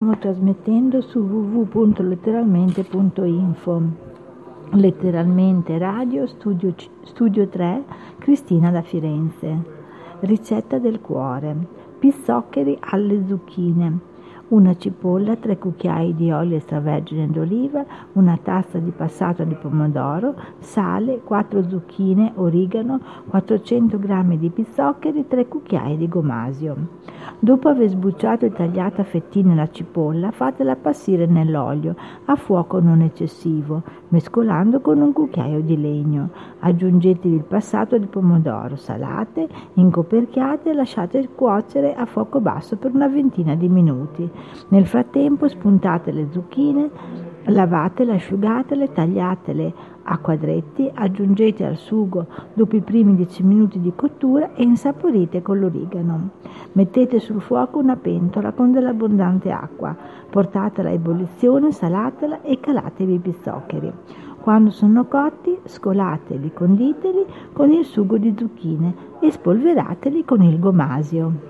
Stiamo trasmettendo su www.letteralmente.info. Letteralmente Radio Studio, Studio 3 Cristina da Firenze. Ricetta del cuore. Pissoccheri alle zucchine una cipolla, 3 cucchiai di olio extravergine d'oliva, una tazza di passato di pomodoro, sale, 4 zucchine, origano, 400 g di pizzoccheri, 3 cucchiai di gomasio. Dopo aver sbucciato e tagliato a fettine la cipolla, fatela passare nell'olio a fuoco non eccessivo, mescolando con un cucchiaio di legno. Aggiungetevi il passato di pomodoro, salate, incoperchiate e lasciate cuocere a fuoco basso per una ventina di minuti. Nel frattempo spuntate le zucchine, lavatele, asciugatele, tagliatele a quadretti, aggiungete al sugo dopo i primi 10 minuti di cottura e insaporite con l'origano. Mettete sul fuoco una pentola con dell'abbondante acqua, portatela a ebollizione, salatela e calatevi i pizzoccheri. Quando sono cotti, scolateli, conditeli con il sugo di zucchine e spolverateli con il gomasio.